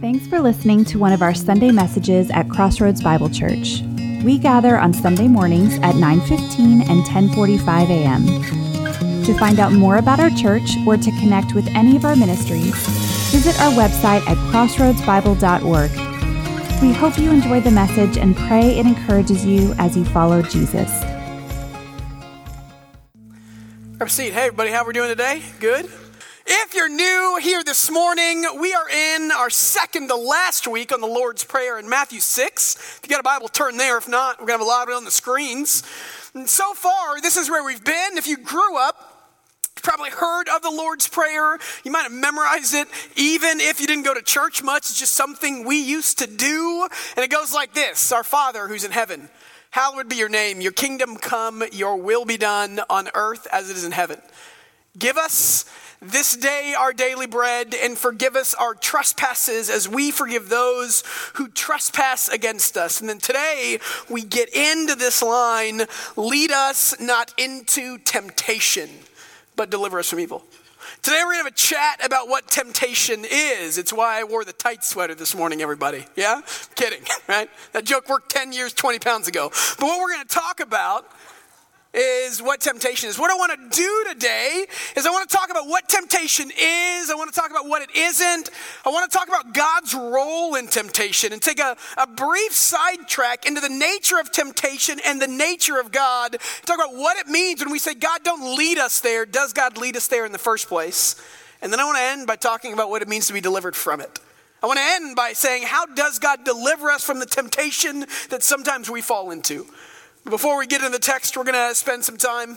Thanks for listening to one of our Sunday messages at Crossroads Bible Church. We gather on Sunday mornings at 9:15 and 10:45 a.m. To find out more about our church or to connect with any of our ministries, visit our website at crossroadsbible.org. We hope you enjoy the message and pray it encourages you as you follow Jesus. Have a seat. Hey, everybody, how we doing today? Good? If you're new here this morning, we are in our second to last week on the Lord's Prayer in Matthew 6. If you got a Bible, turn there. If not, we're going to have a lot of it on the screens. And so far, this is where we've been. If you grew up, probably heard of the Lord's Prayer. You might have memorized it, even if you didn't go to church much. It's just something we used to do. And it goes like this Our Father who's in heaven, hallowed be your name. Your kingdom come, your will be done on earth as it is in heaven. Give us this day our daily bread and forgive us our trespasses as we forgive those who trespass against us. And then today we get into this line lead us not into temptation, but deliver us from evil. Today we're to have a chat about what temptation is. It's why I wore the tight sweater this morning, everybody. Yeah? Kidding, right? That joke worked 10 years, 20 pounds ago. But what we're to talk about is what temptation is. What I want to do today is I want to talk about what temptation is. I want to talk about what it isn't. I want to talk about God's role in temptation and take a, a brief sidetrack into the nature of temptation and the nature of God. Talk about what it means when we say, God, don't lead us there. Does God lead us there in the first place? And then I want to end by talking about what it means to be delivered from it. I want to end by saying, how does God deliver us from the temptation that sometimes we fall into? Before we get into the text, we're going to spend some time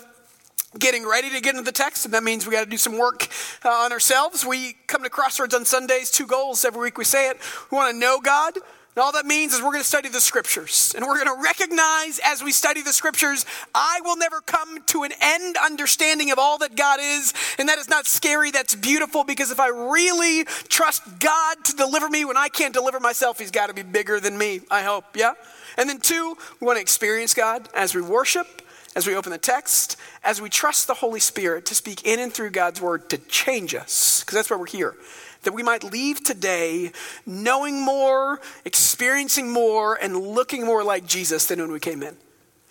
getting ready to get into the text, and that means we got to do some work uh, on ourselves. We come to Crossroads on Sundays, two goals every week we say it. We want to know God, and all that means is we're going to study the scriptures. And we're going to recognize as we study the scriptures, I will never come to an end understanding of all that God is. And that is not scary, that's beautiful because if I really trust God to deliver me when I can't deliver myself, He's got to be bigger than me, I hope. Yeah? And then, two, we want to experience God as we worship, as we open the text, as we trust the Holy Spirit to speak in and through God's word to change us, because that's why we're here. That we might leave today knowing more, experiencing more, and looking more like Jesus than when we came in.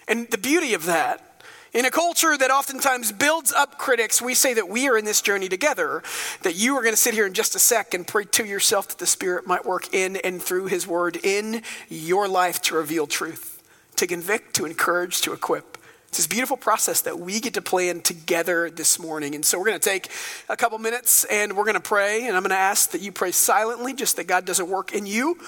And the beauty of that in a culture that oftentimes builds up critics, we say that we are in this journey together. That you are going to sit here in just a sec and pray to yourself that the Spirit might work in and through His Word in your life to reveal truth, to convict, to encourage, to equip. It's this beautiful process that we get to plan together this morning. And so we're going to take a couple minutes and we're going to pray. And I'm going to ask that you pray silently, just that God doesn't work in you.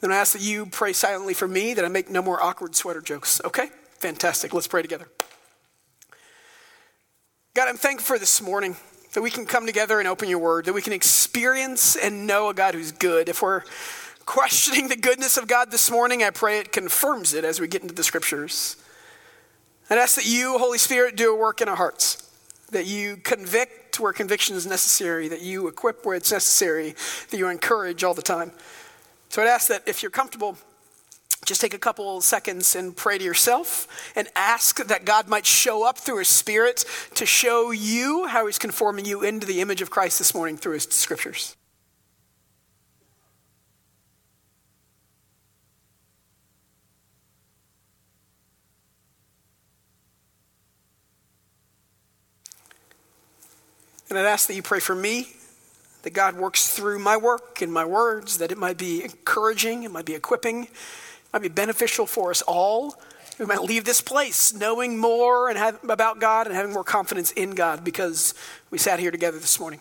Then I ask that you pray silently for me, that I make no more awkward sweater jokes. Okay? Fantastic. Let's pray together. God, I'm thankful for this morning that we can come together and open your word, that we can experience and know a God who's good. If we're questioning the goodness of God this morning, I pray it confirms it as we get into the scriptures. I'd ask that you, Holy Spirit, do a work in our hearts, that you convict where conviction is necessary, that you equip where it's necessary, that you encourage all the time. So I'd ask that if you're comfortable, just take a couple seconds and pray to yourself and ask that God might show up through His Spirit to show you how He's conforming you into the image of Christ this morning through His scriptures. And I'd ask that you pray for me, that God works through my work and my words, that it might be encouraging, it might be equipping, might be beneficial for us all. We might leave this place knowing more and have, about God and having more confidence in God because we sat here together this morning.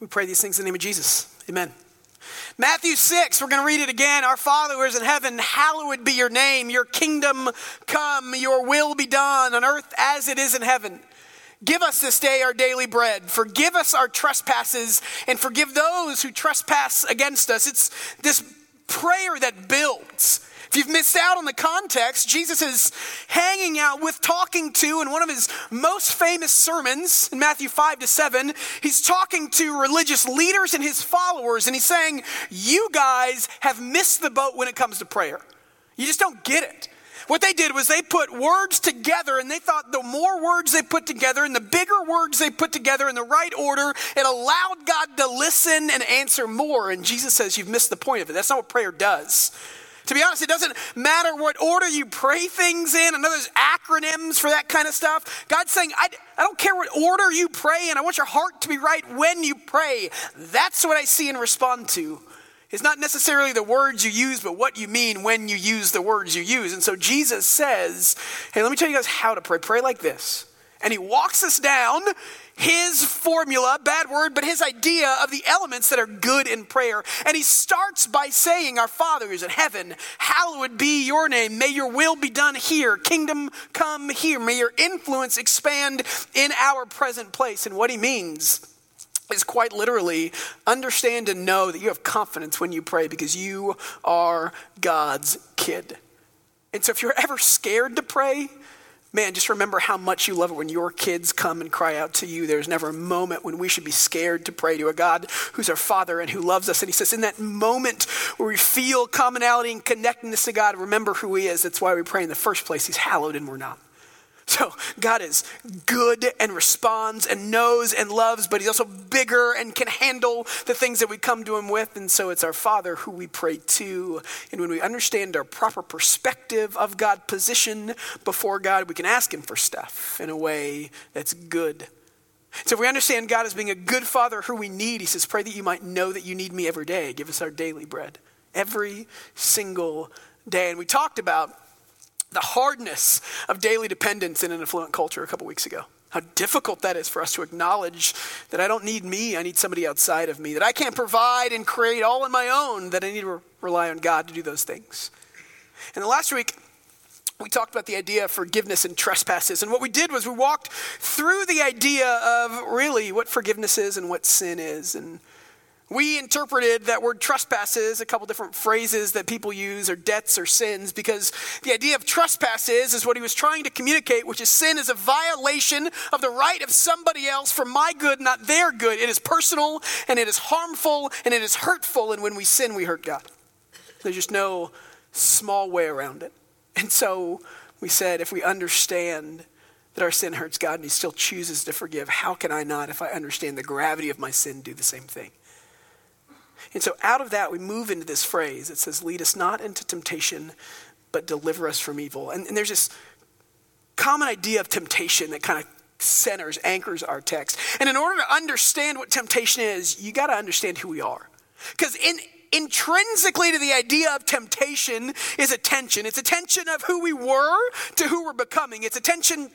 We pray these things in the name of Jesus. Amen. Matthew 6, we're going to read it again. Our Father who is in heaven, hallowed be your name. Your kingdom come, your will be done on earth as it is in heaven. Give us this day our daily bread. Forgive us our trespasses and forgive those who trespass against us. It's this prayer that builds. If you've missed out on the context, Jesus is hanging out with, talking to, in one of his most famous sermons in Matthew 5 to 7, he's talking to religious leaders and his followers, and he's saying, You guys have missed the boat when it comes to prayer. You just don't get it. What they did was they put words together and they thought the more words they put together and the bigger words they put together in the right order, it allowed God to listen and answer more. And Jesus says, You've missed the point of it. That's not what prayer does. To be honest, it doesn't matter what order you pray things in. I know there's acronyms for that kind of stuff. God's saying, I, I don't care what order you pray and I want your heart to be right when you pray. That's what I see and respond to. It's not necessarily the words you use, but what you mean when you use the words you use. And so Jesus says, Hey, let me tell you guys how to pray. Pray like this. And he walks us down his formula, bad word, but his idea of the elements that are good in prayer. And he starts by saying, Our Father who's in heaven, hallowed be your name. May your will be done here. Kingdom come here. May your influence expand in our present place. And what he means is quite literally understand and know that you have confidence when you pray because you are God's kid. And so if you're ever scared to pray, Man, just remember how much you love it when your kids come and cry out to you. There's never a moment when we should be scared to pray to a God who's our Father and who loves us. And He says, in that moment where we feel commonality and connectedness to God, remember who He is. That's why we pray in the first place. He's hallowed and we're not. So God is good and responds and knows and loves, but He's also bigger and can handle the things that we come to Him with. And so it's our Father who we pray to. And when we understand our proper perspective of God, position before God, we can ask Him for stuff in a way that's good. So if we understand God as being a good Father who we need, He says, Pray that you might know that you need me every day. Give us our daily bread every single day. And we talked about the hardness of daily dependence in an affluent culture a couple weeks ago. How difficult that is for us to acknowledge that I don't need me, I need somebody outside of me, that I can't provide and create all on my own, that I need to re- rely on God to do those things. And the last week, we talked about the idea of forgiveness and trespasses. And what we did was we walked through the idea of really what forgiveness is and what sin is. And we interpreted that word trespasses, a couple different phrases that people use, or debts or sins, because the idea of trespasses is what he was trying to communicate, which is sin is a violation of the right of somebody else for my good, not their good. It is personal, and it is harmful, and it is hurtful, and when we sin, we hurt God. There's just no small way around it. And so we said, if we understand that our sin hurts God and he still chooses to forgive, how can I not, if I understand the gravity of my sin, do the same thing? And so out of that, we move into this phrase. It says, Lead us not into temptation, but deliver us from evil. And, and there's this common idea of temptation that kind of centers, anchors our text. And in order to understand what temptation is, you got to understand who we are. Because in intrinsically to the idea of temptation is a tension. It's a tension of who we were to who we're becoming. It's a tension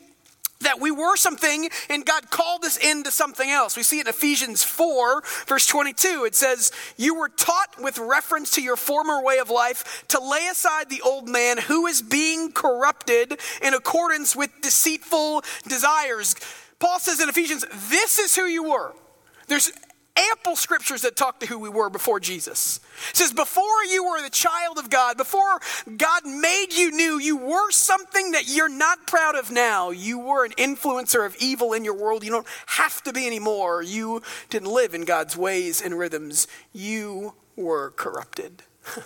that we were something and God called us into something else. We see it in Ephesians 4, verse 22. It says, You were taught with reference to your former way of life to lay aside the old man who is being corrupted in accordance with deceitful desires. Paul says in Ephesians, This is who you were. There's ample scriptures that talk to who we were before Jesus. It says, before you were the child of God, before God made you new, you were something that you're not proud of now. You were an influencer of evil in your world. You don't have to be anymore. You didn't live in God's ways and rhythms. You were corrupted.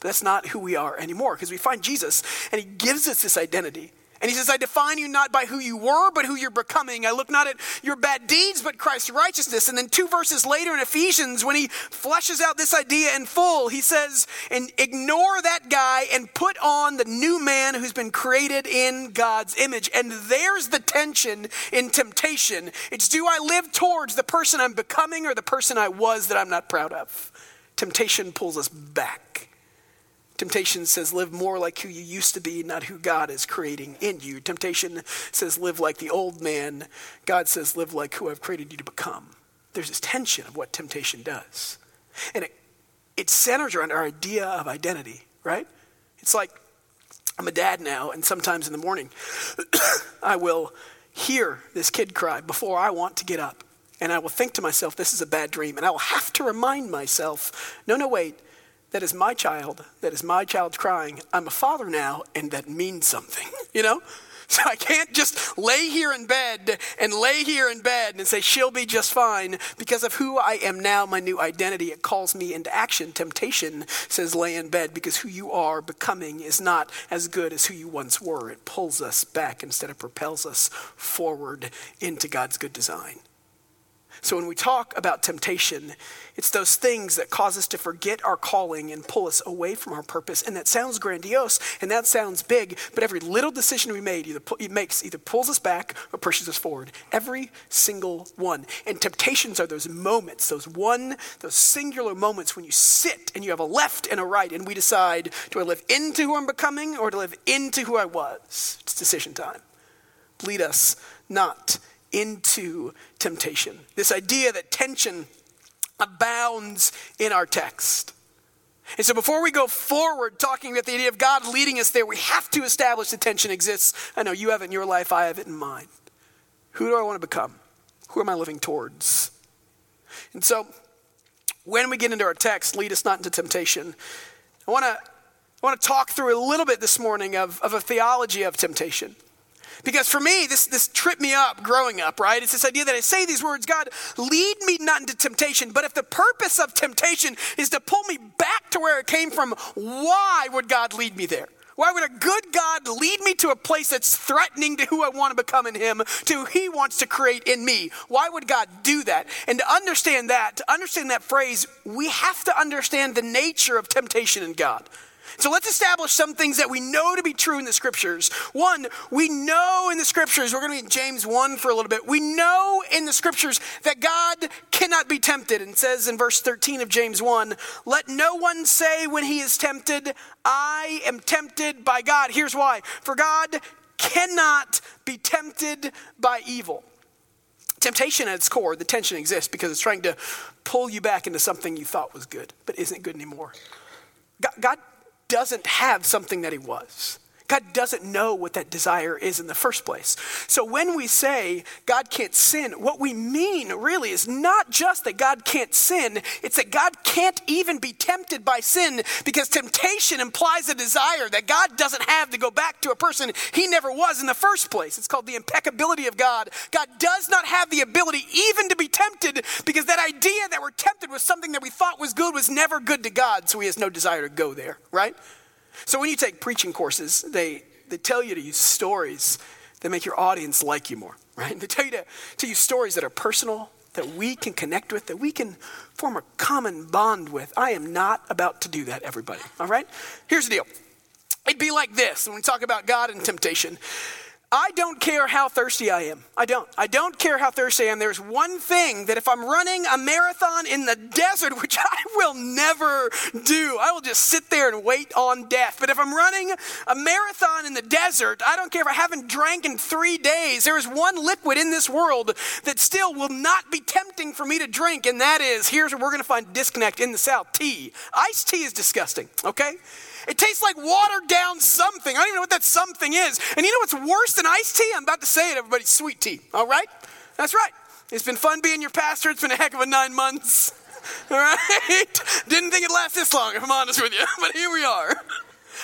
That's not who we are anymore because we find Jesus and he gives us this identity. And he says, I define you not by who you were, but who you're becoming. I look not at your bad deeds, but Christ's righteousness. And then two verses later in Ephesians, when he fleshes out this idea in full, he says, and ignore that guy and put on the new man who's been created in God's image. And there's the tension in temptation. It's do I live towards the person I'm becoming or the person I was that I'm not proud of? Temptation pulls us back. Temptation says, live more like who you used to be, not who God is creating in you. Temptation says, live like the old man. God says, live like who I've created you to become. There's this tension of what temptation does. And it, it centers around our idea of identity, right? It's like I'm a dad now, and sometimes in the morning, I will hear this kid cry before I want to get up. And I will think to myself, this is a bad dream. And I will have to remind myself, no, no, wait that is my child, that is my child crying. I'm a father now, and that means something, you know? So I can't just lay here in bed and lay here in bed and say, she'll be just fine because of who I am now, my new identity. It calls me into action. Temptation says, lay in bed because who you are becoming is not as good as who you once were. It pulls us back instead of propels us forward into God's good design. So when we talk about temptation, it's those things that cause us to forget our calling and pull us away from our purpose. And that sounds grandiose and that sounds big, but every little decision we made either it makes either pulls us back or pushes us forward. Every single one. And temptations are those moments, those one, those singular moments when you sit and you have a left and a right, and we decide, do I live into who I'm becoming or to live into who I was? It's decision time. Lead us not into temptation. This idea that tension abounds in our text. And so before we go forward talking about the idea of God leading us there, we have to establish that tension exists. I know you have it in your life, I have it in mine. Who do I want to become? Who am I living towards? And so when we get into our text, lead us not into temptation, I want to, I want to talk through a little bit this morning of, of a theology of temptation. Because for me, this, this tripped me up growing up, right? It's this idea that I say these words God, lead me not into temptation. But if the purpose of temptation is to pull me back to where it came from, why would God lead me there? Why would a good God lead me to a place that's threatening to who I want to become in Him, to who He wants to create in me? Why would God do that? And to understand that, to understand that phrase, we have to understand the nature of temptation in God. So let's establish some things that we know to be true in the scriptures. One, we know in the scriptures, we're going to be in James 1 for a little bit. We know in the scriptures that God cannot be tempted. And says in verse 13 of James 1, let no one say when he is tempted, I am tempted by God. Here's why. For God cannot be tempted by evil. Temptation at its core, the tension exists because it's trying to pull you back into something you thought was good, but isn't good anymore. God, God doesn't have something that he was. God doesn't know what that desire is in the first place. So when we say God can't sin, what we mean really is not just that God can't sin, it's that God can't even be tempted by sin because temptation implies a desire that God doesn't have to go back to a person he never was in the first place. It's called the impeccability of God. God does not have the ability even to be tempted because that idea that we're tempted with something that we thought was good was never good to God, so he has no desire to go there, right? So when you take preaching courses, they, they tell you to use stories that make your audience like you more, right? They tell you to, to use stories that are personal, that we can connect with, that we can form a common bond with. I am not about to do that, everybody, all right? Here's the deal. It'd be like this when we talk about God and temptation. I don't care how thirsty I am. I don't. I don't care how thirsty I am. There's one thing that if I'm running a marathon in the desert, which I will never do, I will just sit there and wait on death. But if I'm running a marathon in the desert, I don't care if I haven't drank in three days, there is one liquid in this world that still will not be tempting for me to drink, and that is here's where we're going to find disconnect in the South tea. Iced tea is disgusting, okay? It tastes like watered down something. I don't even know what that something is. And you know what's worse than iced tea? I'm about to say it, everybody sweet tea. All right? That's right. It's been fun being your pastor. It's been a heck of a nine months. All right? Didn't think it'd last this long, if I'm honest with you, but here we are.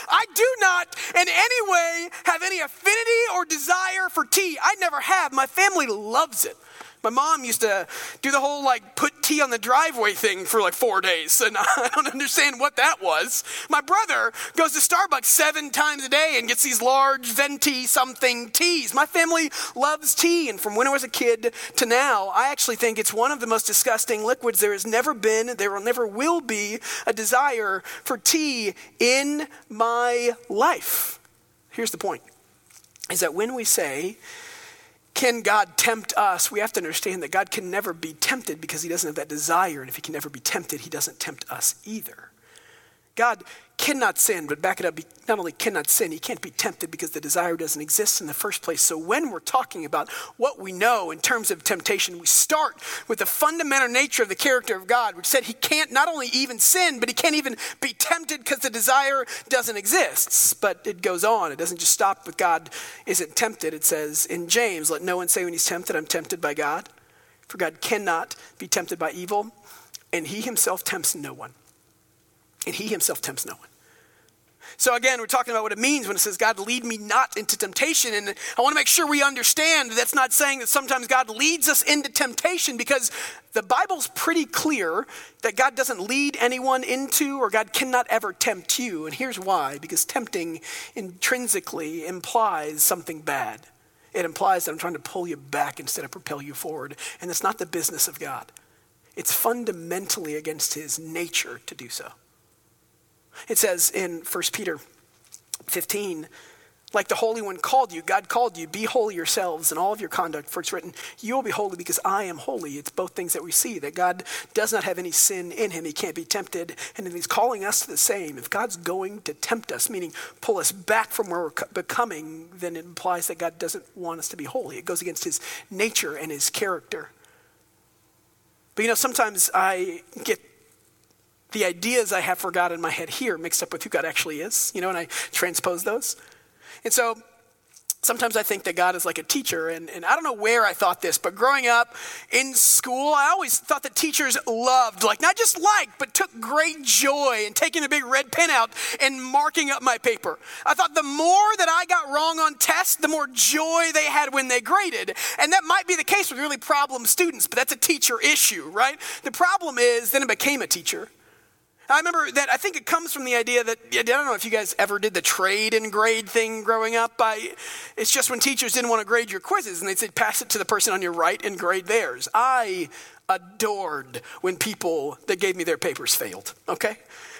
I do not in any way have any affinity or desire for tea. I never have. My family loves it. My mom used to do the whole like put tea on the driveway thing for like four days, and I don't understand what that was. My brother goes to Starbucks seven times a day and gets these large venti something teas. My family loves tea, and from when I was a kid to now, I actually think it's one of the most disgusting liquids there has never been, there will never will be a desire for tea in my life. Here's the point is that when we say can God tempt us? We have to understand that God can never be tempted because he doesn't have that desire. And if he can never be tempted, he doesn't tempt us either. God cannot sin, but back it up, he not only cannot sin, he can't be tempted because the desire doesn't exist in the first place. So when we're talking about what we know in terms of temptation, we start with the fundamental nature of the character of God, which said he can't not only even sin, but he can't even be tempted because the desire doesn't exist. But it goes on. It doesn't just stop with God isn't tempted. It says in James, let no one say when he's tempted, I'm tempted by God. For God cannot be tempted by evil, and he himself tempts no one and he himself tempts no one. So, again, we're talking about what it means when it says, God, lead me not into temptation. And I want to make sure we understand that's not saying that sometimes God leads us into temptation because the Bible's pretty clear that God doesn't lead anyone into or God cannot ever tempt you. And here's why because tempting intrinsically implies something bad. It implies that I'm trying to pull you back instead of propel you forward. And that's not the business of God, it's fundamentally against his nature to do so. It says in 1 Peter 15, like the Holy One called you, God called you, be holy yourselves in all of your conduct, for it's written, You will be holy because I am holy. It's both things that we see that God does not have any sin in him. He can't be tempted. And then he's calling us to the same. If God's going to tempt us, meaning pull us back from where we're becoming, then it implies that God doesn't want us to be holy. It goes against his nature and his character. But you know, sometimes I get the ideas I have for God in my head here mixed up with who God actually is, you know, and I transpose those. And so sometimes I think that God is like a teacher, and, and I don't know where I thought this, but growing up in school, I always thought that teachers loved, like not just liked, but took great joy in taking a big red pen out and marking up my paper. I thought the more that I got wrong on tests, the more joy they had when they graded. And that might be the case with really problem students, but that's a teacher issue, right? The problem is then I became a teacher. I remember that I think it comes from the idea that I don't know if you guys ever did the trade and grade thing growing up. I, it's just when teachers didn't want to grade your quizzes and they'd say pass it to the person on your right and grade theirs. I adored when people that gave me their papers failed, okay?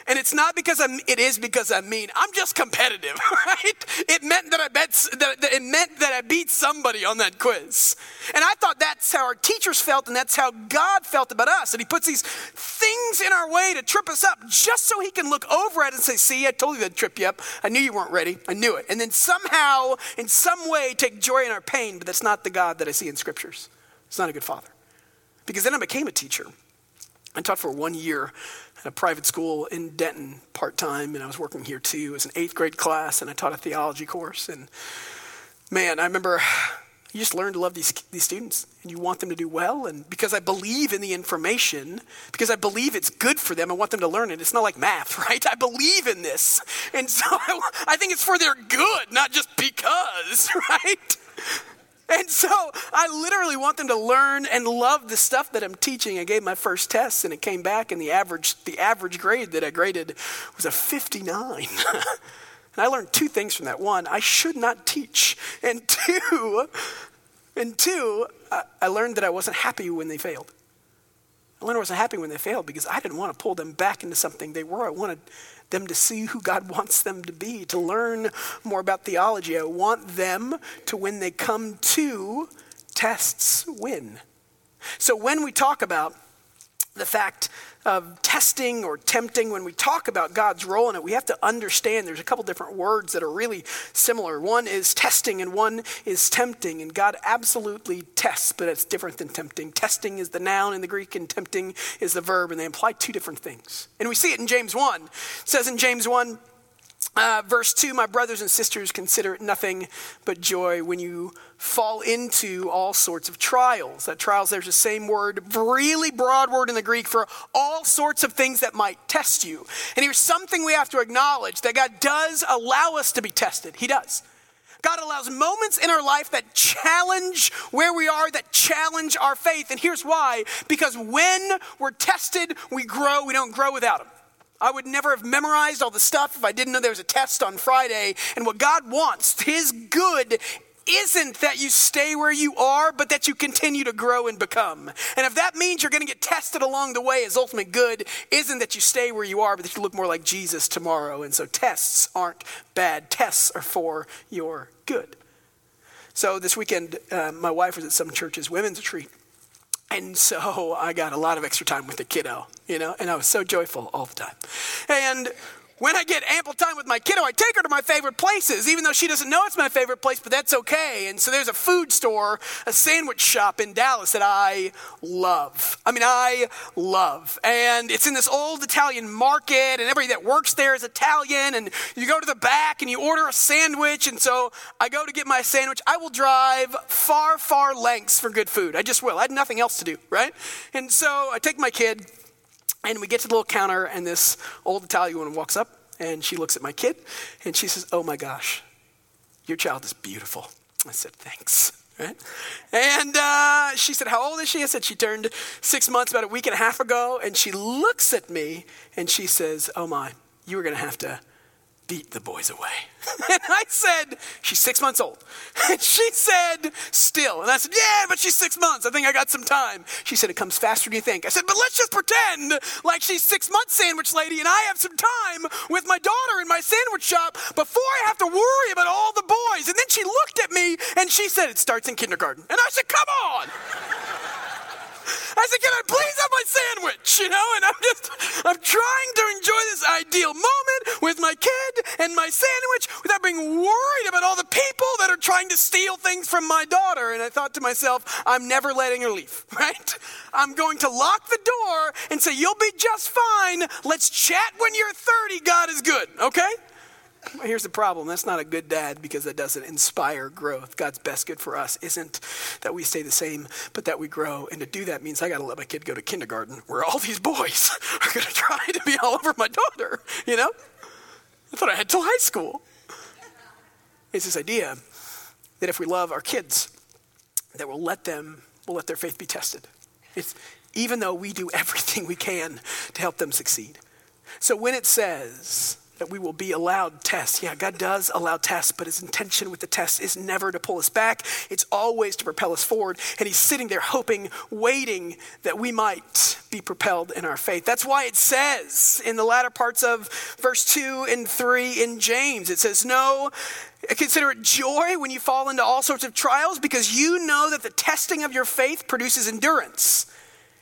And it's not because I'm, it is because I'm mean. I'm just competitive, right? It meant that I bet, that, it meant that I beat somebody on that quiz. And I thought that's how our teachers felt and that's how God felt about us. And he puts these things in our way to trip us up just so he can look over at it and say, see, I told you that'd trip you up. I knew you weren't ready. I knew it. And then somehow, in some way, take joy in our pain, but that's not the God that I see in scriptures. It's not a good father. Because then I became a teacher. I taught for one year at a private school in Denton part time, and I was working here too. It was an eighth grade class, and I taught a theology course. And man, I remember you just learn to love these, these students and you want them to do well. And because I believe in the information, because I believe it's good for them, I want them to learn it. It's not like math, right? I believe in this. And so I, I think it's for their good, not just because, right? And so I literally want them to learn and love the stuff that I'm teaching. I gave my first test and it came back and the average the average grade that I graded was a 59. and I learned two things from that. One, I should not teach. And two, and two, I learned that I wasn't happy when they failed. I learned wasn't happy when they failed because I didn't want to pull them back into something they were. I wanted them to see who God wants them to be, to learn more about theology. I want them to, when they come to tests, win. So when we talk about the fact of testing or tempting, when we talk about God's role in it, we have to understand there's a couple different words that are really similar. One is testing and one is tempting. And God absolutely tests, but it's different than tempting. Testing is the noun in the Greek and tempting is the verb, and they imply two different things. And we see it in James 1. It says in James 1, uh, verse 2 My brothers and sisters, consider it nothing but joy when you fall into all sorts of trials. That trials, there's the same word, really broad word in the Greek for all sorts of things that might test you. And here's something we have to acknowledge that God does allow us to be tested. He does. God allows moments in our life that challenge where we are, that challenge our faith. And here's why because when we're tested, we grow. We don't grow without Him. I would never have memorized all the stuff if I didn't know there was a test on Friday. And what God wants, His good, isn't that you stay where you are, but that you continue to grow and become. And if that means you're going to get tested along the way as ultimate good, isn't that you stay where you are, but that you look more like Jesus tomorrow. And so tests aren't bad, tests are for your good. So this weekend, uh, my wife was at some church's women's retreat. And so I got a lot of extra time with the kiddo, you know, and I was so joyful all the time. And when I get ample time with my kiddo, I take her to my favorite places, even though she doesn't know it's my favorite place, but that's okay. And so there's a food store, a sandwich shop in Dallas that I love. I mean, I love. And it's in this old Italian market, and everybody that works there is Italian. And you go to the back and you order a sandwich. And so I go to get my sandwich. I will drive far, far lengths for good food. I just will. I had nothing else to do, right? And so I take my kid and we get to the little counter, and this old Italian woman walks up and she looks at my kid and she says, Oh my gosh, your child is beautiful. I said, Thanks. Right? And uh, she said, How old is she? I said, She turned six months about a week and a half ago. And she looks at me and she says, Oh my, you are going to have to beat the boys away. and I said, She's six months old. And she said, Still. And I said, Yeah, but she's six months. I think I got some time. She said, It comes faster than you think. I said, But let's just pretend like she's six months sandwich lady and I have some time with my daughter in my sandwich shop before I have to worry about all the boys. And then she looked at me and she said, It starts in kindergarten. And I said, Come on. I said, Can I please have my sandwich? You know, and I'm just, I'm trying to enjoy this ideal moment with my kid and my sandwich without being worried about all the people that are trying to steal things from my daughter. And I thought to myself, I'm never letting her leave, right? I'm going to lock the door and say, You'll be just fine. Let's chat when you're 30. God is good, okay? Here's the problem that's not a good dad because that doesn't inspire growth. God's best good for us isn't that we stay the same, but that we grow. And to do that means I got to let my kid go to kindergarten where all these boys are going to try to be all over my daughter, you know? I thought I had till high school. It's this idea that if we love our kids, that we'll let them, we'll let their faith be tested. It's, even though we do everything we can to help them succeed. So when it says, that we will be allowed tests. Yeah, God does allow tests, but his intention with the tests is never to pull us back. It's always to propel us forward. And he's sitting there hoping, waiting that we might be propelled in our faith. That's why it says in the latter parts of verse 2 and 3 in James, it says, No, consider it joy when you fall into all sorts of trials because you know that the testing of your faith produces endurance.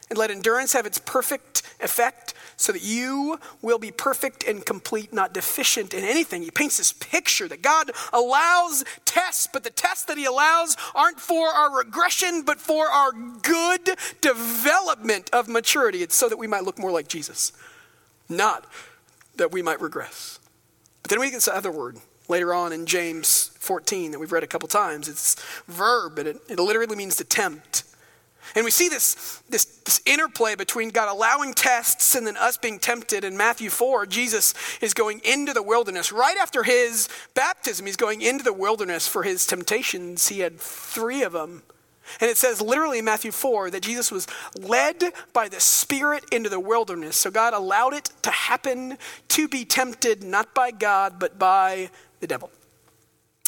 And let endurance have its perfect effect so that you will be perfect and complete, not deficient in anything. He paints this picture that God allows tests, but the tests that He allows aren't for our regression, but for our good development of maturity. It's so that we might look more like Jesus, not that we might regress. But then we get this other word later on in James 14 that we've read a couple times. It's verb, and it, it literally means to tempt. And we see this, this, this, interplay between God allowing tests and then us being tempted. In Matthew 4, Jesus is going into the wilderness. Right after his baptism, he's going into the wilderness for his temptations. He had three of them. And it says literally in Matthew 4 that Jesus was led by the Spirit into the wilderness. So God allowed it to happen to be tempted not by God, but by the devil.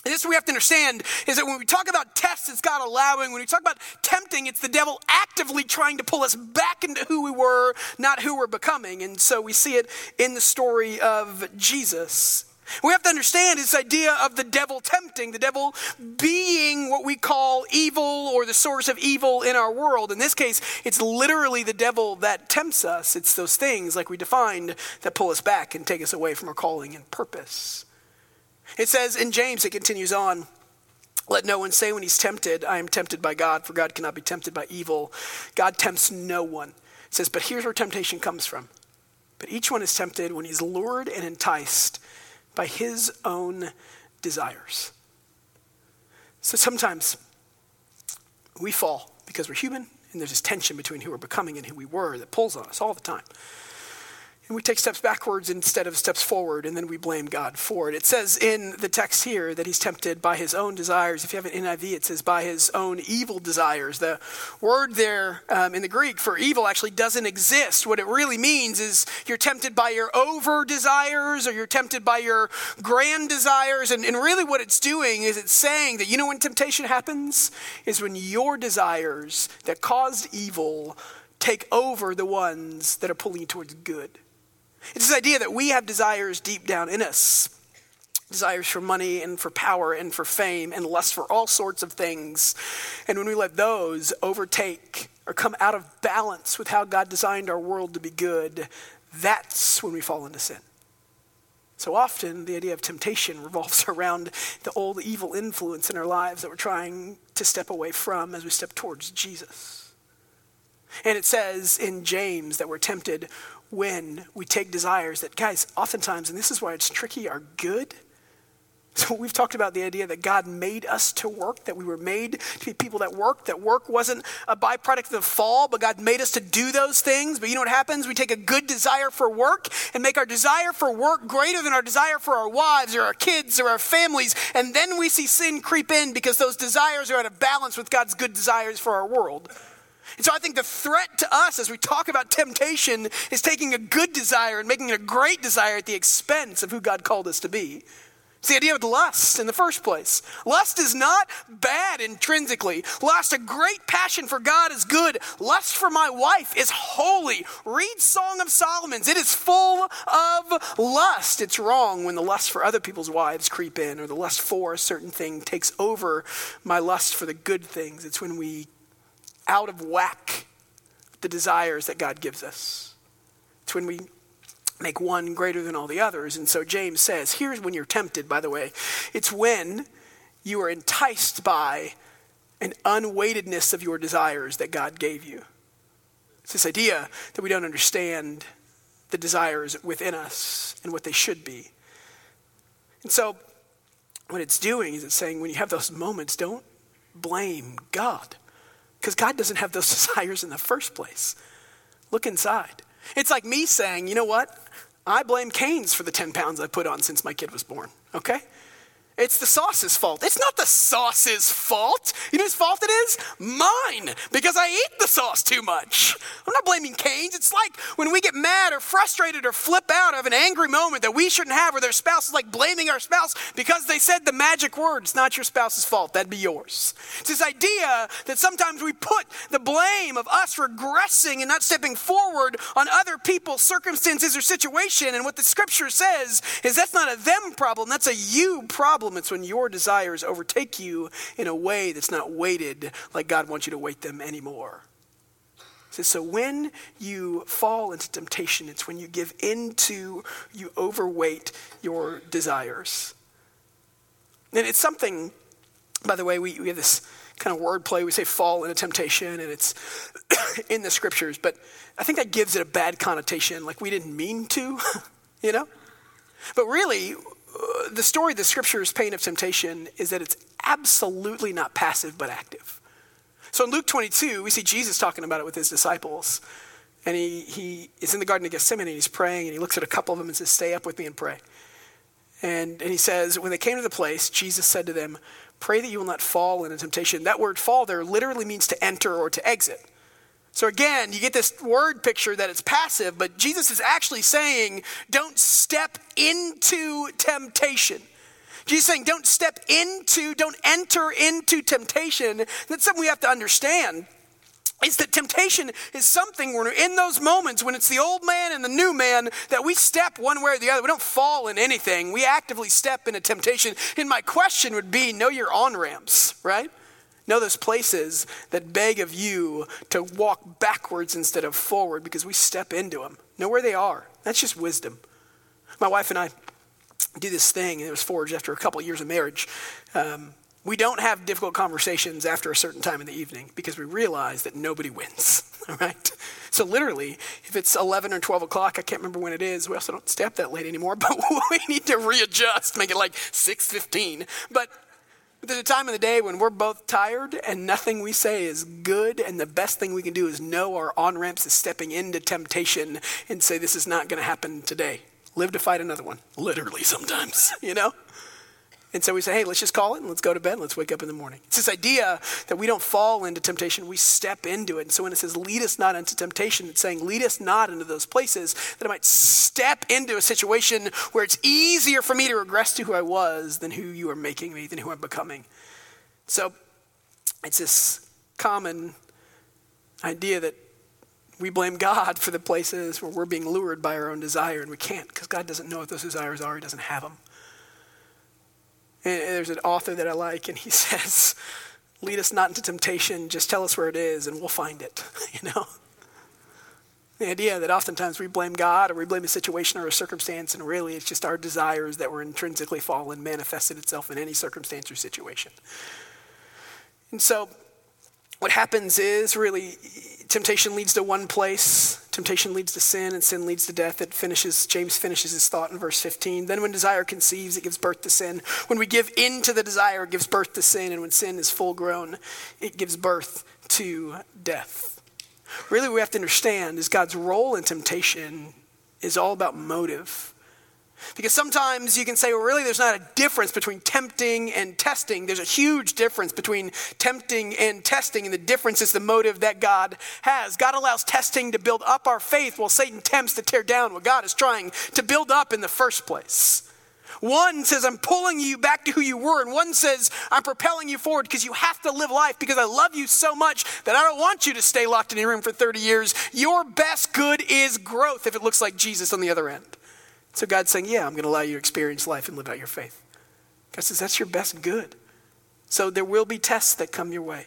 And this we have to understand is that when we talk about tests, it's God allowing. When we talk about tempting, it's the devil actively trying to pull us back into who we were, not who we're becoming. And so we see it in the story of Jesus. We have to understand this idea of the devil tempting, the devil being what we call evil or the source of evil in our world. In this case, it's literally the devil that tempts us. It's those things, like we defined, that pull us back and take us away from our calling and purpose. It says in James, it continues on. Let no one say when he's tempted, I am tempted by God, for God cannot be tempted by evil. God tempts no one. It says, but here's where temptation comes from. But each one is tempted when he's lured and enticed by his own desires. So sometimes we fall because we're human, and there's this tension between who we're becoming and who we were that pulls on us all the time. And we take steps backwards instead of steps forward, and then we blame God for it. It says in the text here that he's tempted by his own desires. If you have an NIV, it says by his own evil desires. The word there um, in the Greek for evil actually doesn't exist. What it really means is you're tempted by your over desires or you're tempted by your grand desires. And, and really, what it's doing is it's saying that you know when temptation happens? Is when your desires that caused evil take over the ones that are pulling you towards good. It's this idea that we have desires deep down in us desires for money and for power and for fame and lust for all sorts of things. And when we let those overtake or come out of balance with how God designed our world to be good, that's when we fall into sin. So often, the idea of temptation revolves around the old evil influence in our lives that we're trying to step away from as we step towards Jesus. And it says in James that we're tempted when we take desires that, guys, oftentimes, and this is why it's tricky, are good. So we've talked about the idea that God made us to work, that we were made to be people that work, that work wasn't a byproduct of the fall, but God made us to do those things. But you know what happens? We take a good desire for work and make our desire for work greater than our desire for our wives or our kids or our families. And then we see sin creep in because those desires are out of balance with God's good desires for our world. And so I think the threat to us as we talk about temptation is taking a good desire and making it a great desire at the expense of who God called us to be. It's the idea of lust in the first place. Lust is not bad intrinsically. Lust, a great passion for God is good. Lust for my wife is holy. Read Song of Solomon's. It is full of lust. It's wrong when the lust for other people's wives creep in or the lust for a certain thing takes over my lust for the good things. It's when we out of whack the desires that God gives us. It's when we make one greater than all the others. And so James says, here's when you're tempted, by the way. It's when you are enticed by an unweightedness of your desires that God gave you. It's this idea that we don't understand the desires within us and what they should be. And so, what it's doing is it's saying when you have those moments, don't blame God. Because God doesn't have those desires in the first place. Look inside. It's like me saying, you know what? I blame Canes for the 10 pounds I put on since my kid was born, okay? It's the sauce's fault. It's not the sauce's fault. You know whose fault it is? Mine, because I eat the sauce too much. I'm not blaming Canes. It's like when we get mad or frustrated or flip out of an angry moment that we shouldn't have, where their spouse is like blaming our spouse because they said the magic word. It's not your spouse's fault. That'd be yours. It's this idea that sometimes we put the blame of us regressing and not stepping forward on other people's circumstances or situation. And what the scripture says is that's not a them problem, that's a you problem It's when your desires overtake you in a way that's not weighted like God wants you to weight them anymore. So when you fall into temptation, it's when you give into, you overweight your desires. And it's something, by the way, we, we have this kind of wordplay. We say fall into temptation, and it's in the scriptures, but I think that gives it a bad connotation, like we didn't mean to, you know? But really, the story the scriptures paint of temptation is that it's absolutely not passive but active. So in Luke 22, we see Jesus talking about it with his disciples. And he, he is in the Garden of Gethsemane and he's praying and he looks at a couple of them and says, Stay up with me and pray. And, and he says, When they came to the place, Jesus said to them, Pray that you will not fall into temptation. That word fall there literally means to enter or to exit. So again, you get this word picture that it's passive, but Jesus is actually saying, don't step into temptation. Jesus saying, don't step into, don't enter into temptation. That's something we have to understand. Is that temptation is something when in those moments when it's the old man and the new man that we step one way or the other. We don't fall in anything. We actively step into temptation. And my question would be know your on ramps, right? Know those places that beg of you to walk backwards instead of forward because we step into them. Know where they are. That's just wisdom. My wife and I do this thing, and it was forged after a couple of years of marriage. Um, we don't have difficult conversations after a certain time in the evening because we realize that nobody wins. All right? So, literally, if it's 11 or 12 o'clock, I can't remember when it is. We also don't stay up that late anymore, but we need to readjust, make it like 6.15. But there's a time in the day when we're both tired and nothing we say is good, and the best thing we can do is know our on ramps is stepping into temptation and say, This is not going to happen today. Live to fight another one, literally sometimes, you know? And so we say, hey, let's just call it and let's go to bed. Let's wake up in the morning. It's this idea that we don't fall into temptation, we step into it. And so when it says, lead us not into temptation, it's saying, lead us not into those places that I might step into a situation where it's easier for me to regress to who I was than who you are making me, than who I'm becoming. So it's this common idea that we blame God for the places where we're being lured by our own desire, and we can't because God doesn't know what those desires are, He doesn't have them. And there's an author that I like, and he says, Lead us not into temptation, just tell us where it is, and we'll find it. You know? The idea that oftentimes we blame God or we blame a situation or a circumstance, and really it's just our desires that were intrinsically fallen manifested itself in any circumstance or situation. And so what happens is really temptation leads to one place Temptation leads to sin, and sin leads to death. It finishes, James finishes his thought in verse 15. Then, when desire conceives, it gives birth to sin. When we give in to the desire, it gives birth to sin. And when sin is full grown, it gives birth to death. Really, what we have to understand is God's role in temptation is all about motive. Because sometimes you can say, well, really, there's not a difference between tempting and testing. There's a huge difference between tempting and testing, and the difference is the motive that God has. God allows testing to build up our faith, while Satan tempts to tear down what God is trying to build up in the first place. One says, I'm pulling you back to who you were, and one says, I'm propelling you forward because you have to live life because I love you so much that I don't want you to stay locked in your room for 30 years. Your best good is growth if it looks like Jesus on the other end. So God's saying, Yeah, I'm going to allow you to experience life and live out your faith. God says, That's your best good. So there will be tests that come your way.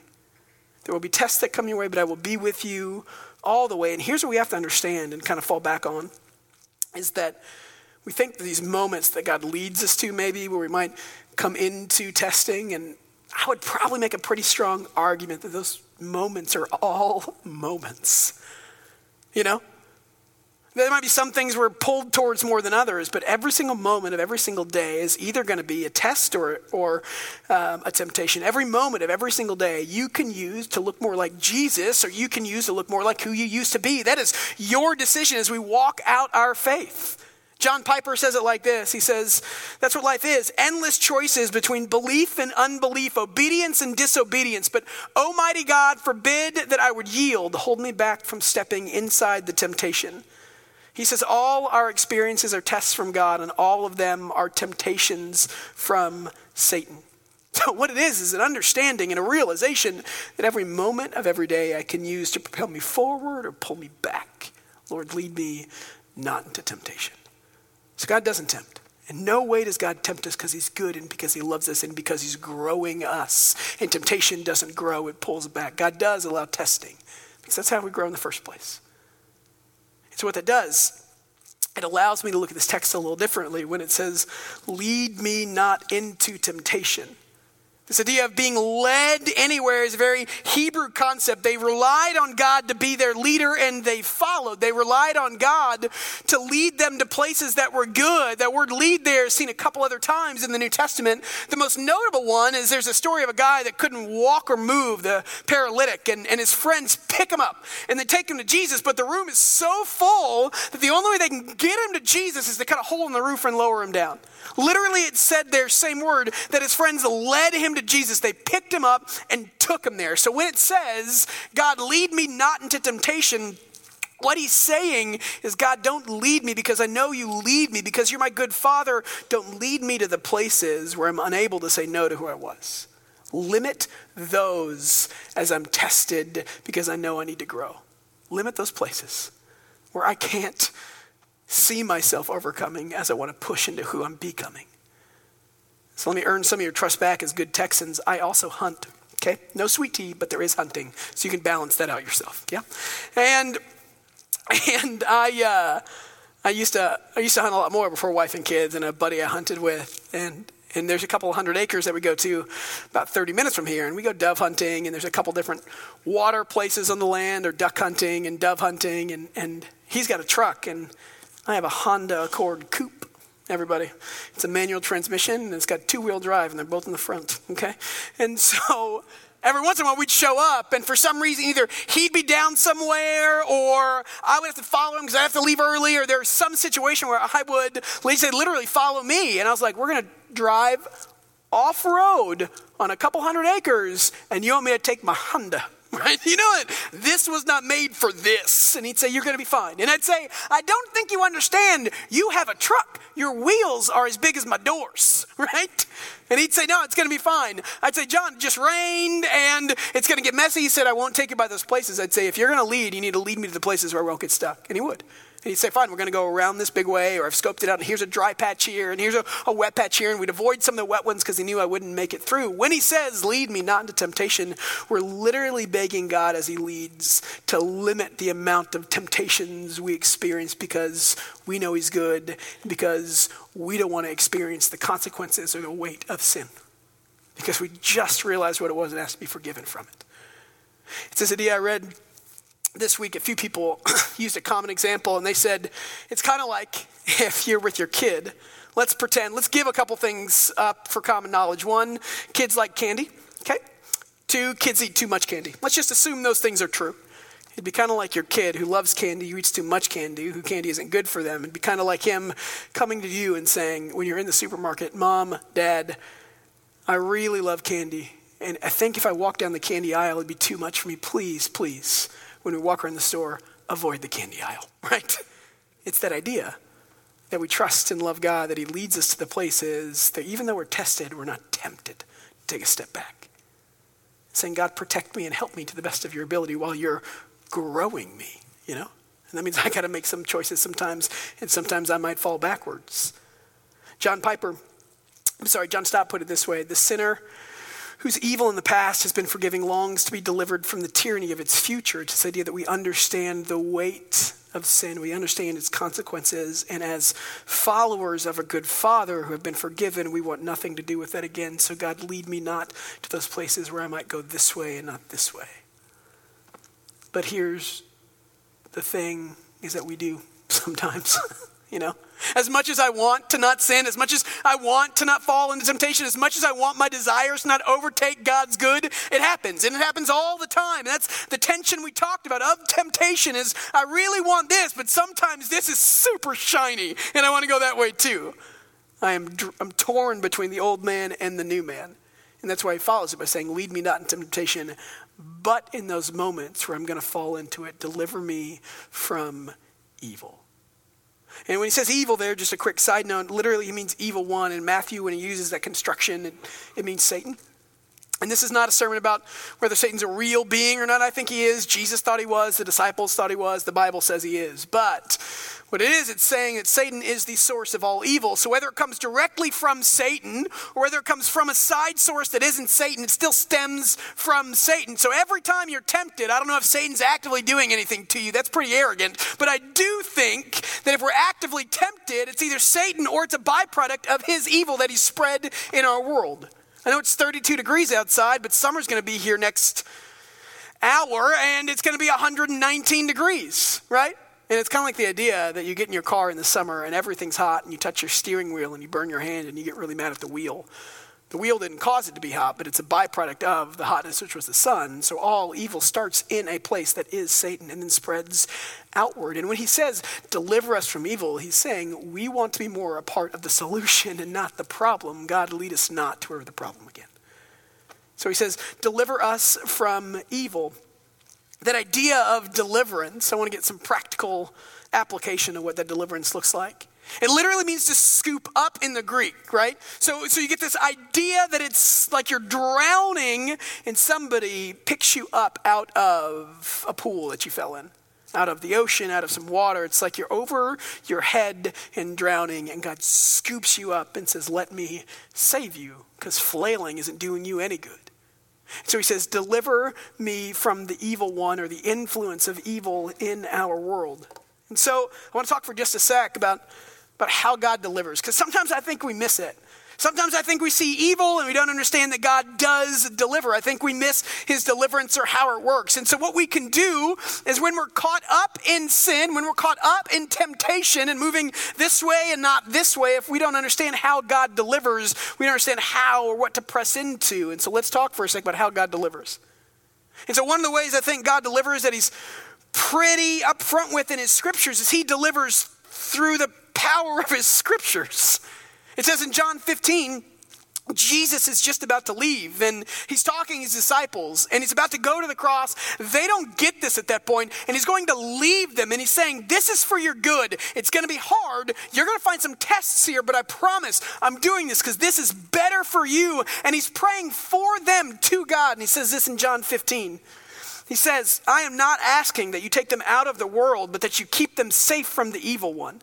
There will be tests that come your way, but I will be with you all the way. And here's what we have to understand and kind of fall back on is that we think that these moments that God leads us to, maybe where we might come into testing, and I would probably make a pretty strong argument that those moments are all moments. You know? There might be some things we're pulled towards more than others, but every single moment of every single day is either going to be a test or, or um, a temptation. Every moment of every single day you can use to look more like Jesus, or you can use to look more like who you used to be. That is your decision as we walk out our faith. John Piper says it like this He says, That's what life is endless choices between belief and unbelief, obedience and disobedience. But, Almighty God, forbid that I would yield, hold me back from stepping inside the temptation. He says all our experiences are tests from God, and all of them are temptations from Satan. So, what it is, is an understanding and a realization that every moment of every day I can use to propel me forward or pull me back. Lord, lead me not into temptation. So, God doesn't tempt. In no way does God tempt us because He's good and because He loves us and because He's growing us. And temptation doesn't grow, it pulls back. God does allow testing because that's how we grow in the first place. So, what that does, it allows me to look at this text a little differently when it says, Lead me not into temptation. This idea of being led anywhere is a very Hebrew concept. They relied on God to be their leader and they followed. They relied on God to lead them to places that were good. That word lead there is seen a couple other times in the New Testament. The most notable one is there's a story of a guy that couldn't walk or move, the paralytic, and, and his friends pick him up and they take him to Jesus, but the room is so full that the only way they can get him to Jesus is to cut a hole in the roof and lower him down. Literally, it said there, same word, that his friends led him to Jesus. They picked him up and took him there. So when it says, God, lead me not into temptation, what he's saying is, God, don't lead me because I know you lead me because you're my good father. Don't lead me to the places where I'm unable to say no to who I was. Limit those as I'm tested because I know I need to grow. Limit those places where I can't see myself overcoming as I want to push into who I'm becoming. So let me earn some of your trust back as good Texans. I also hunt. Okay? No sweet tea, but there is hunting. So you can balance that out yourself. Yeah? And and I uh, I used to I used to hunt a lot more before wife and kids and a buddy I hunted with and and there's a couple hundred acres that we go to about 30 minutes from here and we go dove hunting and there's a couple different water places on the land or duck hunting and dove hunting and and he's got a truck and I have a Honda Accord Coupe, everybody. It's a manual transmission and it's got two wheel drive and they're both in the front, okay? And so every once in a while we'd show up and for some reason either he'd be down somewhere or I would have to follow him because I have to leave early or there's some situation where I would, say literally follow me. And I was like, we're going to drive off road on a couple hundred acres and you want me to take my Honda right? You know what? This was not made for this. And he'd say, You're going to be fine. And I'd say, I don't think you understand. You have a truck. Your wheels are as big as my doors, right? And he'd say, No, it's going to be fine. I'd say, John, it just rained and it's going to get messy. He said, I won't take you by those places. I'd say, If you're going to lead, you need to lead me to the places where I won't get stuck. And he would. And he'd say, fine, we're going to go around this big way, or I've scoped it out, and here's a dry patch here, and here's a, a wet patch here, and we'd avoid some of the wet ones because he knew I wouldn't make it through. When he says, lead me not into temptation, we're literally begging God as he leads to limit the amount of temptations we experience because we know he's good, because we don't want to experience the consequences or the weight of sin. Because we just realized what it was and asked to be forgiven from it. It's this idea I read this week, a few people used a common example, and they said it's kind of like if you're with your kid. Let's pretend, let's give a couple things up for common knowledge. One, kids like candy, okay? Two, kids eat too much candy. Let's just assume those things are true. It'd be kind of like your kid who loves candy, who eats too much candy, who candy isn't good for them. It'd be kind of like him coming to you and saying, when you're in the supermarket, Mom, Dad, I really love candy. And I think if I walk down the candy aisle, it'd be too much for me. Please, please, when we walk around the store, avoid the candy aisle, right? It's that idea that we trust and love God, that He leads us to the places that even though we're tested, we're not tempted to take a step back. Saying, God, protect me and help me to the best of your ability while you're growing me, you know? And that means I got to make some choices sometimes, and sometimes I might fall backwards. John Piper, I'm sorry, John Stott put it this way the sinner whose evil in the past has been forgiving longs to be delivered from the tyranny of its future. It's this idea that we understand the weight of sin, we understand its consequences, and as followers of a good father who have been forgiven, we want nothing to do with that again. So, God, lead me not to those places where I might go this way and not this way. But here's the thing is that we do sometimes, you know? As much as I want to not sin, as much as I want to not fall into temptation, as much as I want my desires to not overtake God's good, it happens. And it happens all the time. And that's the tension we talked about of temptation is I really want this, but sometimes this is super shiny and I want to go that way too. I am I'm torn between the old man and the new man. And that's why he follows it by saying, Lead me not into temptation, but in those moments where I'm going to fall into it, deliver me from evil. And when he says evil there, just a quick side note, literally he means evil one. In Matthew, when he uses that construction, it, it means Satan. And this is not a sermon about whether Satan's a real being or not. I think he is. Jesus thought he was. The disciples thought he was. The Bible says he is. But what it is, it's saying that Satan is the source of all evil. So whether it comes directly from Satan or whether it comes from a side source that isn't Satan, it still stems from Satan. So every time you're tempted, I don't know if Satan's actively doing anything to you. That's pretty arrogant. But I do think that if we're actively tempted, it's either Satan or it's a byproduct of his evil that he's spread in our world. I know it's 32 degrees outside, but summer's going to be here next hour and it's going to be 119 degrees, right? And it's kind of like the idea that you get in your car in the summer and everything's hot and you touch your steering wheel and you burn your hand and you get really mad at the wheel. The wheel didn't cause it to be hot, but it's a byproduct of the hotness, which was the sun. So all evil starts in a place that is Satan and then spreads outward. And when he says, deliver us from evil, he's saying we want to be more a part of the solution and not the problem. God, lead us not to the problem again. So he says, deliver us from evil. That idea of deliverance, I want to get some practical application of what that deliverance looks like. It literally means to scoop up in the Greek, right? So, so you get this idea that it's like you're drowning and somebody picks you up out of a pool that you fell in, out of the ocean, out of some water. It's like you're over your head and drowning, and God scoops you up and says, Let me save you, because flailing isn't doing you any good. So he says, Deliver me from the evil one or the influence of evil in our world. And so I want to talk for just a sec about about how God delivers. Because sometimes I think we miss it. Sometimes I think we see evil and we don't understand that God does deliver. I think we miss his deliverance or how it works. And so, what we can do is when we're caught up in sin, when we're caught up in temptation and moving this way and not this way, if we don't understand how God delivers, we don't understand how or what to press into. And so, let's talk for a second about how God delivers. And so, one of the ways I think God delivers that he's pretty upfront with in his scriptures is he delivers through the power of his scriptures. It says in John 15, Jesus is just about to leave and he's talking to his disciples and he's about to go to the cross. They don't get this at that point and he's going to leave them and he's saying, This is for your good. It's going to be hard. You're going to find some tests here, but I promise I'm doing this because this is better for you. And he's praying for them to God. And he says this in John 15. He says, I am not asking that you take them out of the world, but that you keep them safe from the evil one.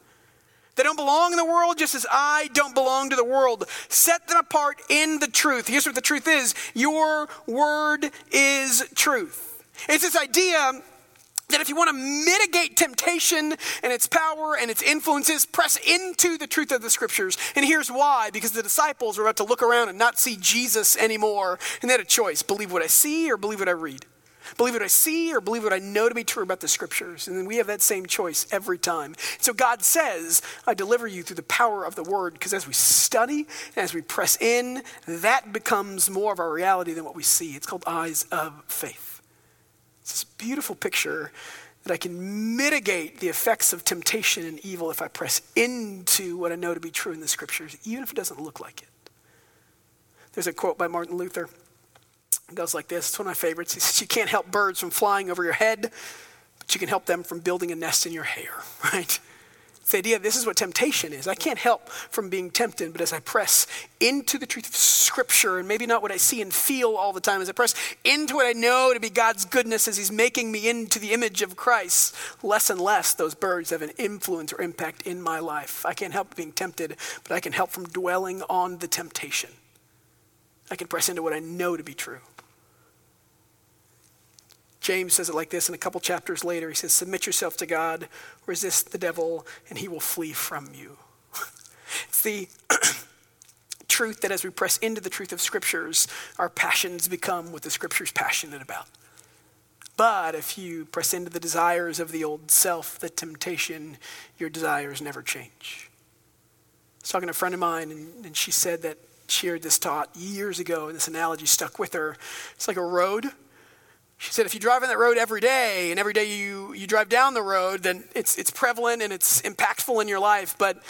They don't belong in the world just as I don't belong to the world. Set them apart in the truth. Here's what the truth is your word is truth. It's this idea that if you want to mitigate temptation and its power and its influences, press into the truth of the scriptures. And here's why because the disciples were about to look around and not see Jesus anymore. And they had a choice believe what I see or believe what I read. Believe what I see or believe what I know to be true about the scriptures. And then we have that same choice every time. So God says, I deliver you through the power of the word, because as we study and as we press in, that becomes more of our reality than what we see. It's called eyes of faith. It's this beautiful picture that I can mitigate the effects of temptation and evil if I press into what I know to be true in the scriptures, even if it doesn't look like it. There's a quote by Martin Luther. It goes like this. It's one of my favorites. He says, You can't help birds from flying over your head, but you can help them from building a nest in your hair, right? It's the idea this is what temptation is. I can't help from being tempted, but as I press into the truth of Scripture, and maybe not what I see and feel all the time, as I press into what I know to be God's goodness as He's making me into the image of Christ, less and less those birds have an influence or impact in my life. I can't help being tempted, but I can help from dwelling on the temptation. I can press into what I know to be true. James says it like this in a couple chapters later. He says, Submit yourself to God, resist the devil, and he will flee from you. it's the truth that as we press into the truth of scriptures, our passions become what the scripture's passionate about. But if you press into the desires of the old self, the temptation, your desires never change. I was talking to a friend of mine, and, and she said that she heard this thought years ago, and this analogy stuck with her. It's like a road she said, if you drive on that road every day and every day you, you drive down the road, then it's, it's prevalent and it's impactful in your life. But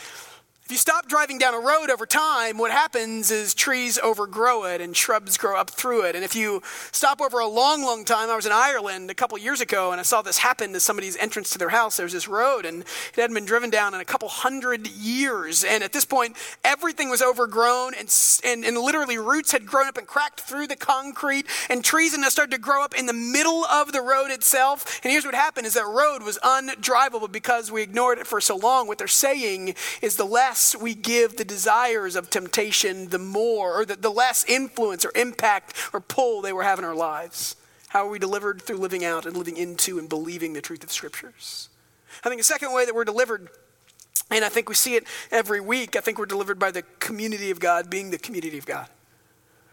if you stop driving down a road over time, what happens is trees overgrow it and shrubs grow up through it. And if you stop over a long, long time, I was in Ireland a couple years ago and I saw this happen to somebody's entrance to their house. There's this road and it hadn't been driven down in a couple hundred years. And at this point, everything was overgrown and, and, and literally roots had grown up and cracked through the concrete and trees and started to grow up in the middle of the road itself. And here's what happened is that road was undrivable because we ignored it for so long. What they're saying is the less less we give the desires of temptation, the more, or the, the less influence or impact or pull they were having in our lives. How are we delivered through living out and living into and believing the truth of scriptures? I think the second way that we're delivered, and I think we see it every week, I think we're delivered by the community of God being the community of God.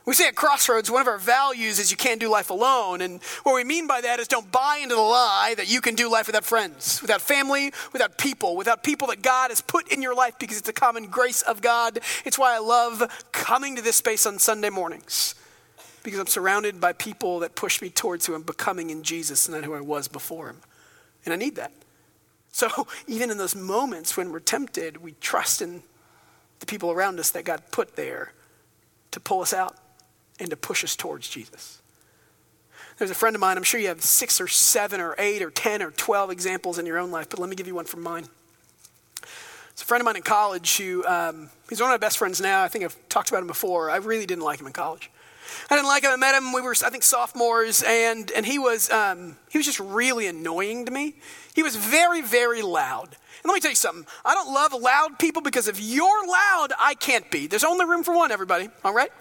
We say at Crossroads, one of our values is you can't do life alone. And what we mean by that is don't buy into the lie that you can do life without friends, without family, without people, without people that God has put in your life because it's a common grace of God. It's why I love coming to this space on Sunday mornings because I'm surrounded by people that push me towards who I'm becoming in Jesus and not who I was before Him. And I need that. So even in those moments when we're tempted, we trust in the people around us that God put there to pull us out and to push us towards Jesus. There's a friend of mine, I'm sure you have six or seven or eight or 10 or 12 examples in your own life, but let me give you one from mine. It's a friend of mine in college who, um, he's one of my best friends now. I think I've talked about him before. I really didn't like him in college. I didn't like him. I met him. We were, I think, sophomores, and and he was um, he was just really annoying to me. He was very, very loud. And let me tell you something. I don't love loud people because if you're loud, I can't be. There's only room for one. Everybody, all right?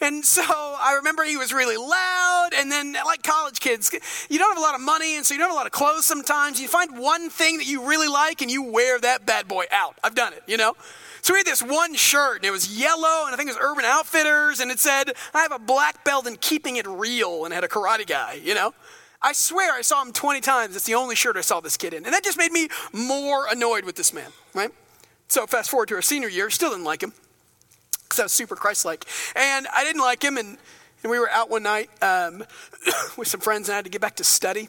And so I remember he was really loud. And then, like college kids, you don't have a lot of money, and so you don't have a lot of clothes sometimes. You find one thing that you really like, and you wear that bad boy out. I've done it, you know? So we had this one shirt, and it was yellow, and I think it was Urban Outfitters, and it said, I have a black belt in keeping it real, and had a karate guy, you know? I swear I saw him 20 times. It's the only shirt I saw this kid in. And that just made me more annoyed with this man, right? So fast forward to our senior year, still didn't like him because I was super Christ-like. And I didn't like him, and, and we were out one night um, with some friends, and I had to get back to study.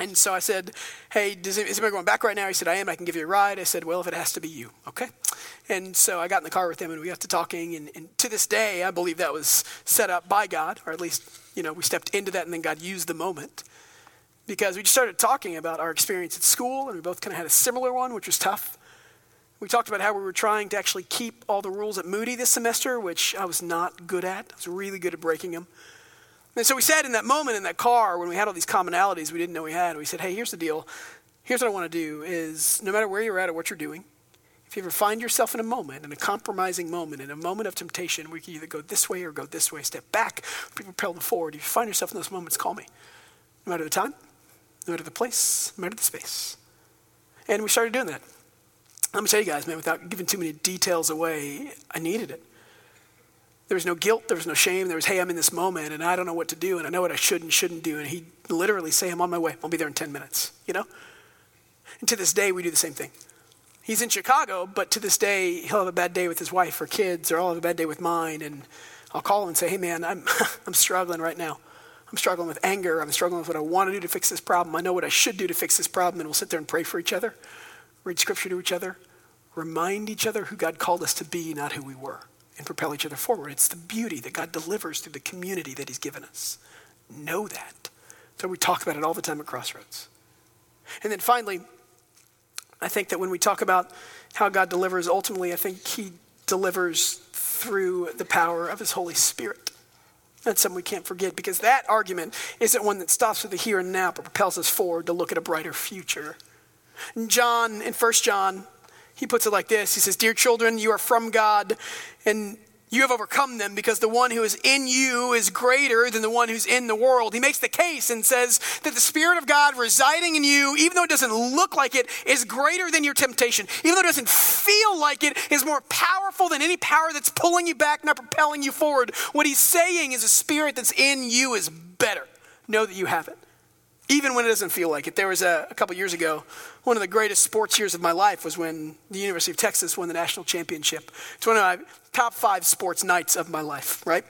And so I said, hey, does, is anybody going back right now? He said, I am. I can give you a ride. I said, well, if it has to be you, okay? And so I got in the car with him, and we got to talking. And, and to this day, I believe that was set up by God, or at least, you know, we stepped into that, and then God used the moment. Because we just started talking about our experience at school, and we both kind of had a similar one, which was tough. We talked about how we were trying to actually keep all the rules at Moody this semester, which I was not good at. I was really good at breaking them. And so we said in that moment in that car when we had all these commonalities we didn't know we had, we said, hey, here's the deal. Here's what I want to do is no matter where you're at or what you're doing, if you ever find yourself in a moment, in a compromising moment, in a moment of temptation we can either go this way or go this way, step back, be propelled forward, if you find yourself in those moments, call me. No matter the time, no matter the place, no matter the space. And we started doing that. Let me tell you guys, man, without giving too many details away, I needed it. There was no guilt, there was no shame. There was, hey, I'm in this moment and I don't know what to do and I know what I should and shouldn't do. And he'd literally say, I'm on my way. I'll be there in 10 minutes, you know? And to this day, we do the same thing. He's in Chicago, but to this day, he'll have a bad day with his wife or kids, or I'll have a bad day with mine. And I'll call him and say, hey, man, I'm, I'm struggling right now. I'm struggling with anger. I'm struggling with what I want to do to fix this problem. I know what I should do to fix this problem. And we'll sit there and pray for each other, read scripture to each other, remind each other who God called us to be, not who we were, and propel each other forward. It's the beauty that God delivers through the community that He's given us. Know that. So we talk about it all the time at Crossroads. And then finally, I think that when we talk about how God delivers, ultimately, I think He delivers through the power of His Holy Spirit. That's something we can't forget because that argument isn't one that stops with the here and now, but propels us forward to look at a brighter future. John, in 1 John, he puts it like this He says, Dear children, you are from God, and you have overcome them because the one who is in you is greater than the one who's in the world. He makes the case and says that the Spirit of God residing in you, even though it doesn't look like it, is greater than your temptation. Even though it doesn't feel like it, is more powerful than any power that's pulling you back, not propelling you forward. What he's saying is a Spirit that's in you is better. Know that you have it even when it doesn't feel like it. There was a, a couple years ago, one of the greatest sports years of my life was when the University of Texas won the national championship. It's one of my top five sports nights of my life, right?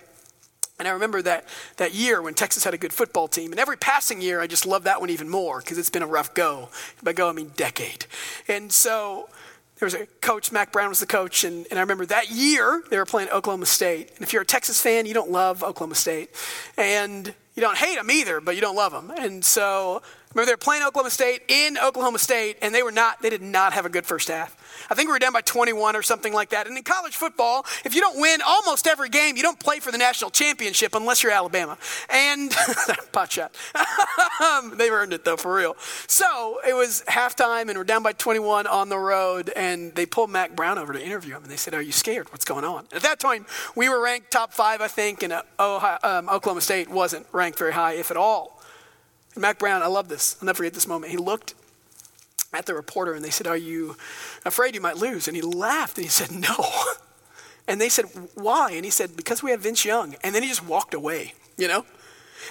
And I remember that, that year when Texas had a good football team. And every passing year, I just love that one even more because it's been a rough go. By go, I mean decade. And so there was a coach, Mack Brown was the coach. And, and I remember that year, they were playing Oklahoma State. And if you're a Texas fan, you don't love Oklahoma State. And you don't hate them either, but you don't love them. And so, remember they're playing Oklahoma State in Oklahoma State, and they were not, they did not have a good first half. I think we were down by 21 or something like that. And in college football, if you don't win almost every game, you don't play for the national championship unless you're Alabama. And pot shot. They've earned it though, for real. So it was halftime, and we're down by 21 on the road, and they pulled Mack Brown over to interview him, and they said, "Are you scared? What's going on?" at that time, we were ranked top five, I think, and uh, Ohio, um, Oklahoma State wasn't ranked very high, if at all. And Mack Brown, I love this. I'll never forget this moment. He looked at the reporter and they said, Are you afraid you might lose? And he laughed and he said, No. And they said, Why? And he said, Because we have Vince Young. And then he just walked away, you know?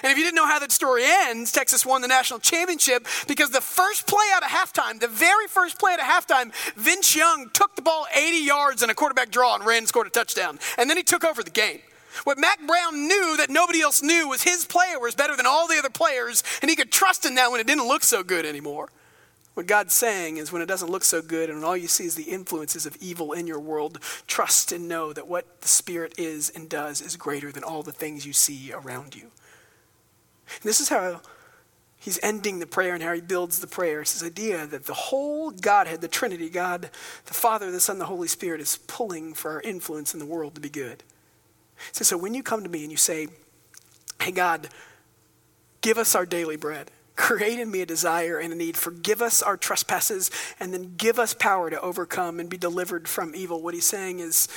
And if you didn't know how that story ends, Texas won the national championship because the first play out of halftime, the very first play out of halftime, Vince Young took the ball 80 yards in a quarterback draw and ran and scored a touchdown. And then he took over the game. What Mack Brown knew that nobody else knew was his player was better than all the other players, and he could trust in that when it didn't look so good anymore. What God's saying is when it doesn't look so good and all you see is the influences of evil in your world, trust and know that what the Spirit is and does is greater than all the things you see around you. And this is how he's ending the prayer and how he builds the prayer. It's this idea that the whole Godhead, the Trinity, God, the Father, the Son, the Holy Spirit, is pulling for our influence in the world to be good. So, so when you come to me and you say, Hey, God, give us our daily bread Create in me a desire and a need. Forgive us our trespasses and then give us power to overcome and be delivered from evil. What he's saying is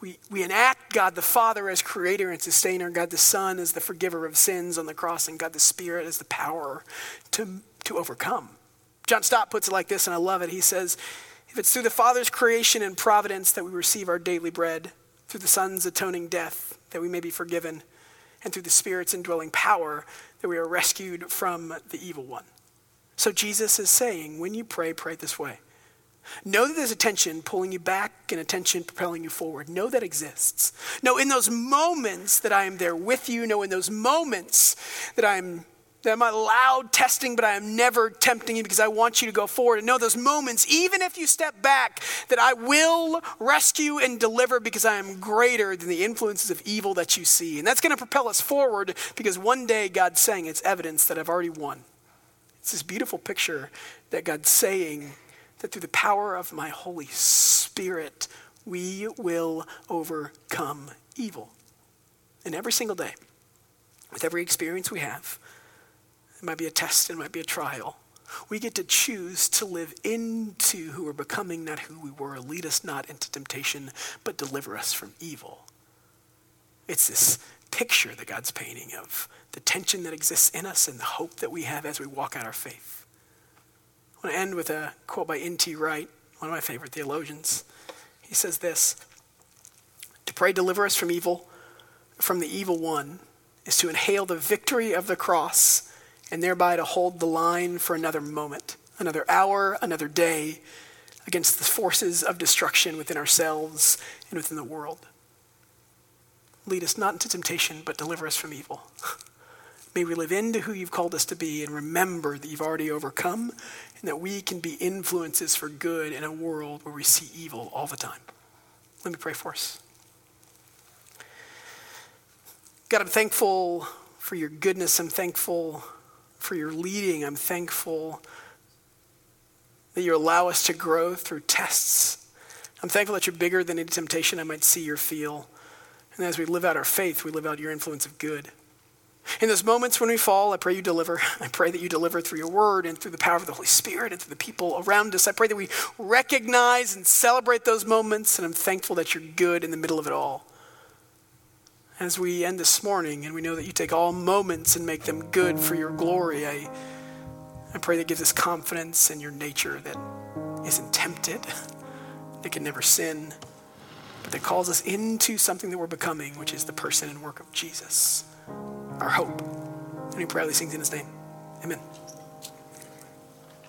we, we enact God the Father as creator and sustainer, God the Son as the forgiver of sins on the cross, and God the Spirit as the power to, to overcome. John Stott puts it like this, and I love it. He says, If it's through the Father's creation and providence that we receive our daily bread, through the Son's atoning death that we may be forgiven, and through the Spirit's indwelling power that we are rescued from the evil one. So Jesus is saying, when you pray, pray this way. Know that there's a tension pulling you back and a tension propelling you forward. Know that exists. Know in those moments that I am there with you. Know in those moments that I'm that I'm loud testing, but I am never tempting you because I want you to go forward. And know those moments, even if you step back, that I will rescue and deliver because I am greater than the influences of evil that you see. And that's going to propel us forward because one day God's saying it's evidence that I've already won. It's this beautiful picture that God's saying that through the power of my Holy Spirit, we will overcome evil. And every single day, with every experience we have, it might be a test, it might be a trial. We get to choose to live into who we're becoming, not who we were. Lead us not into temptation, but deliver us from evil. It's this picture that God's painting of the tension that exists in us and the hope that we have as we walk out our faith. I want to end with a quote by N.T. Wright, one of my favorite theologians. He says this To pray, deliver us from evil, from the evil one is to inhale the victory of the cross and thereby to hold the line for another moment, another hour, another day against the forces of destruction within ourselves and within the world. Lead us not into temptation, but deliver us from evil. May we live into who you've called us to be and remember that you've already overcome and that we can be influences for good in a world where we see evil all the time. Let me pray for us. God, I'm thankful for your goodness. I'm thankful for your leading. I'm thankful that you allow us to grow through tests. I'm thankful that you're bigger than any temptation I might see or feel. And as we live out our faith, we live out your influence of good. In those moments when we fall, I pray you deliver. I pray that you deliver through your word and through the power of the Holy Spirit and through the people around us. I pray that we recognize and celebrate those moments, and I'm thankful that you're good in the middle of it all. As we end this morning, and we know that you take all moments and make them good for your glory, I, I pray that gives us confidence in your nature that isn't tempted, that can never sin, but that calls us into something that we're becoming, which is the person and work of Jesus our hope. And we pray these things in his name. Amen.